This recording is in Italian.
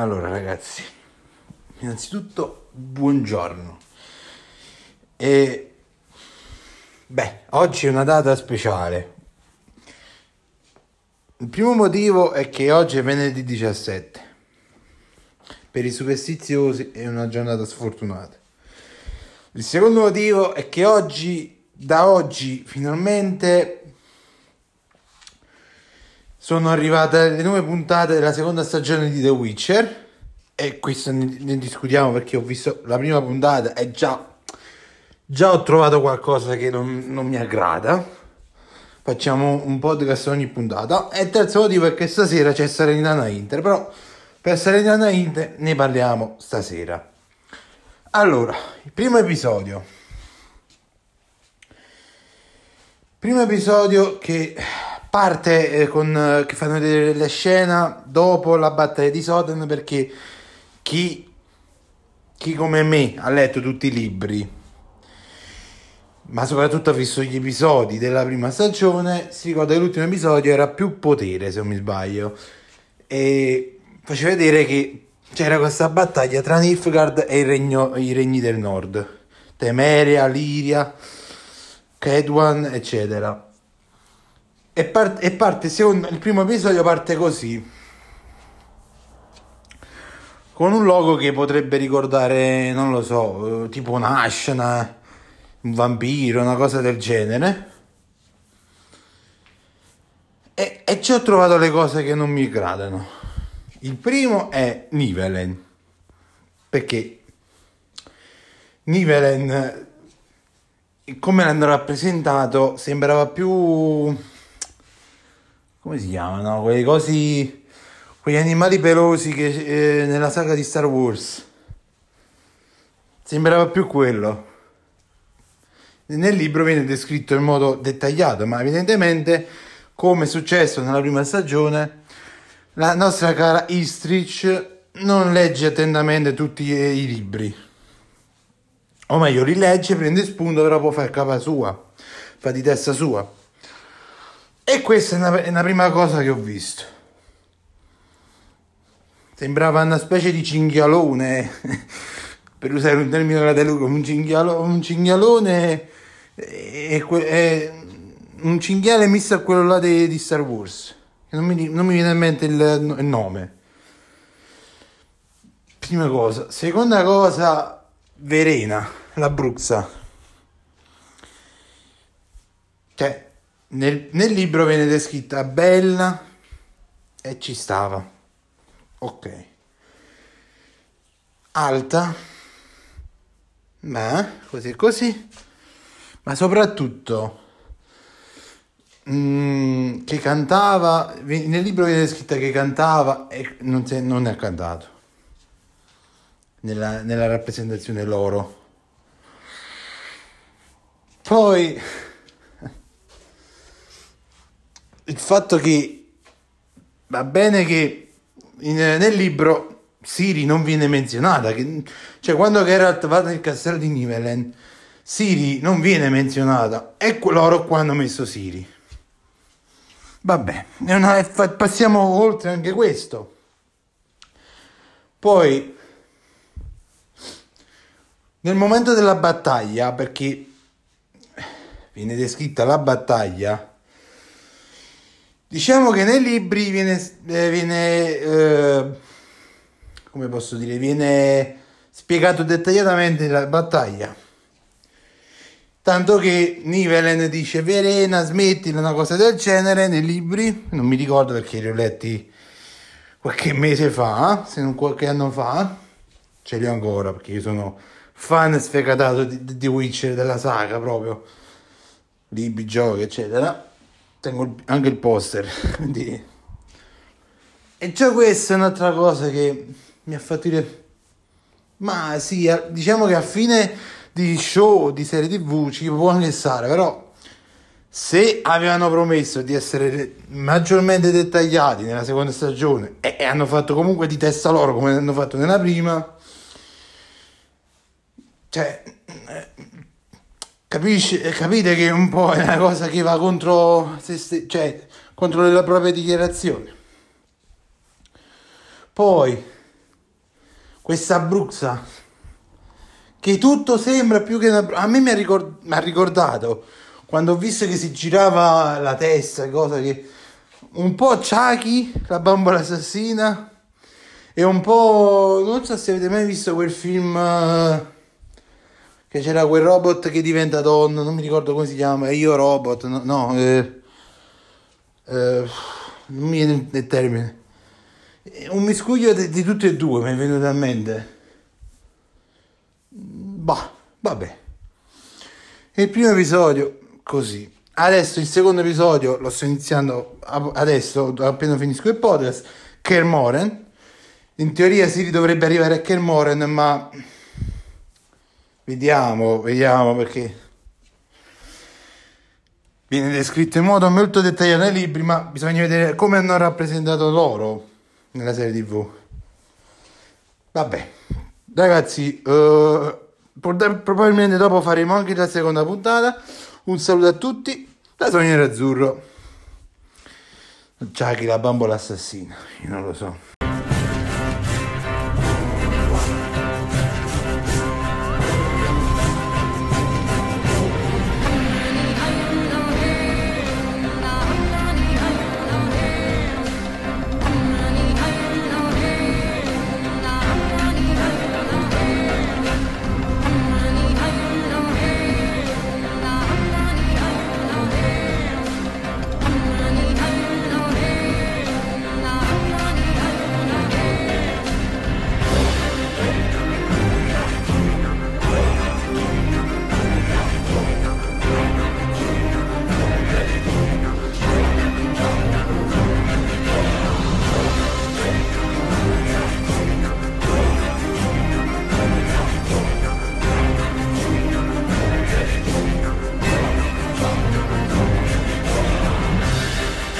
Allora ragazzi, innanzitutto buongiorno. E beh, oggi è una data speciale. Il primo motivo è che oggi è venerdì 17. Per i superstiziosi è una giornata sfortunata. Il secondo motivo è che oggi, da oggi, finalmente sono arrivate le nuove puntate della seconda stagione di The Witcher e questo ne, discutiamo perché ho visto la prima puntata e già, già ho trovato qualcosa che non, non mi aggrada. Facciamo un podcast ogni puntata. E terzo motivo è che stasera c'è Serenitana Inter, però per Serenitana Inter ne parliamo stasera. Allora, il primo episodio. Primo episodio che parte eh, con eh, che fanno vedere la scena dopo la battaglia di Soden perché chi, chi come me ha letto tutti i libri ma soprattutto ha visto gli episodi della prima stagione si ricorda che l'ultimo episodio era più potere se non mi sbaglio e faceva vedere che c'era questa battaglia tra Nilfgaard e regno, i regni del nord Temeria, Liria Kedwan eccetera e, part- e parte, secondo il primo episodio parte così. Con un logo che potrebbe ricordare, non lo so, tipo un Ashna, un vampiro, una cosa del genere. E, e ci ho trovato le cose che non mi gradano. Il primo è Nivelen. Perché Nivelen, come l'hanno rappresentato, sembrava più come si chiamano? Quei cosi, quegli animali pelosi che eh, nella saga di Star Wars. Sembrava più quello. Nel libro viene descritto in modo dettagliato, ma evidentemente, come è successo nella prima stagione, la nostra cara Istrich non legge attentamente tutti i libri. O meglio, li legge, prende spunto, però poi fa capa sua, fa di testa sua. E questa è una, è una prima cosa che ho visto. Sembrava una specie di cinghialone, per usare un termine della Telugu, un, cinghialo, un cinghialone è, è, un cinghiale misto a quello là di, di Star Wars. Non mi, non mi, viene in mente il, il nome. Prima cosa. Seconda cosa, Verena, la Bruxa. Cioè, nel, nel libro viene descritta bella e ci stava. Ok. Alta. Ma così così. Ma soprattutto mm, che cantava. Nel libro viene descritta che cantava e non, si, non ha cantato. Nella, nella rappresentazione loro. Poi il fatto che va bene che in, nel libro Siri non viene menzionata, che, cioè quando Geralt va nel castello di Nivelen, Siri non viene menzionata, e loro qua hanno messo Siri. Vabbè, una, passiamo oltre anche questo. Poi, nel momento della battaglia, perché viene descritta la battaglia, Diciamo che nei libri viene, eh, viene eh, come posso dire, viene spiegato dettagliatamente la battaglia. Tanto che Nivelen dice Verena, smettila, una cosa del genere nei libri, non mi ricordo perché li ho letti qualche mese fa, se non qualche anno fa, ce li ho ancora perché io sono fan sfegatato di, di Witcher, della saga proprio, libri, giochi, eccetera tengo anche il poster. Quindi... E già questa è un'altra cosa che mi ha fatto dire... Ma sì, diciamo che a fine di show, di serie tv ci può anche stare, però se avevano promesso di essere maggiormente dettagliati nella seconda stagione e, hanno fatto comunque di testa loro come hanno fatto nella prima, cioè Capisci, capite che un po' è una cosa che va contro se cioè contro le proprie dichiarazioni. Poi questa bruzza che tutto sembra più che una... a me mi ha, ricord... mi ha ricordato quando ho visto che si girava la testa, cosa che un po' Chucky, la bambola assassina e un po' non so se avete mai visto quel film uh, che c'era quel robot che diventa donna, non mi ricordo come si chiama, io robot, no, no eh, eh, non mi viene il termine. Un miscuglio di, di tutti e due mi è venuto a mente. Bah, vabbè. Il primo episodio, così. Adesso il secondo episodio lo sto iniziando adesso, appena finisco il podcast. Kermoren. In teoria si dovrebbe arrivare a Kermoren, ma vediamo, vediamo perché viene descritto in modo molto dettagliato nei libri, ma bisogna vedere come hanno rappresentato loro nella serie TV. Vabbè, ragazzi, uh, probabilmente dopo faremo anche la seconda puntata. Un saluto a tutti da Tony Azzurro. Chucky la bambola assassina, io non lo so.